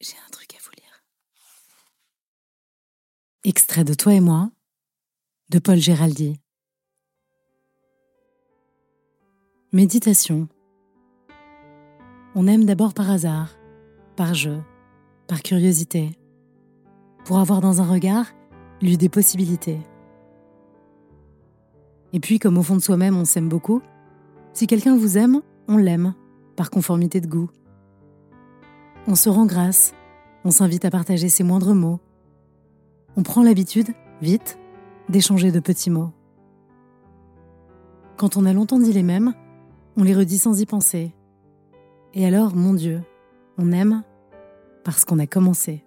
J'ai un truc à vous lire. Extrait de Toi et moi, de Paul Géraldi. Méditation. On aime d'abord par hasard, par jeu, par curiosité, pour avoir dans un regard lu des possibilités. Et puis, comme au fond de soi-même on s'aime beaucoup, si quelqu'un vous aime, on l'aime, par conformité de goût. On se rend grâce, on s'invite à partager ses moindres mots. On prend l'habitude, vite, d'échanger de petits mots. Quand on a longtemps dit les mêmes, on les redit sans y penser. Et alors, mon Dieu, on aime parce qu'on a commencé.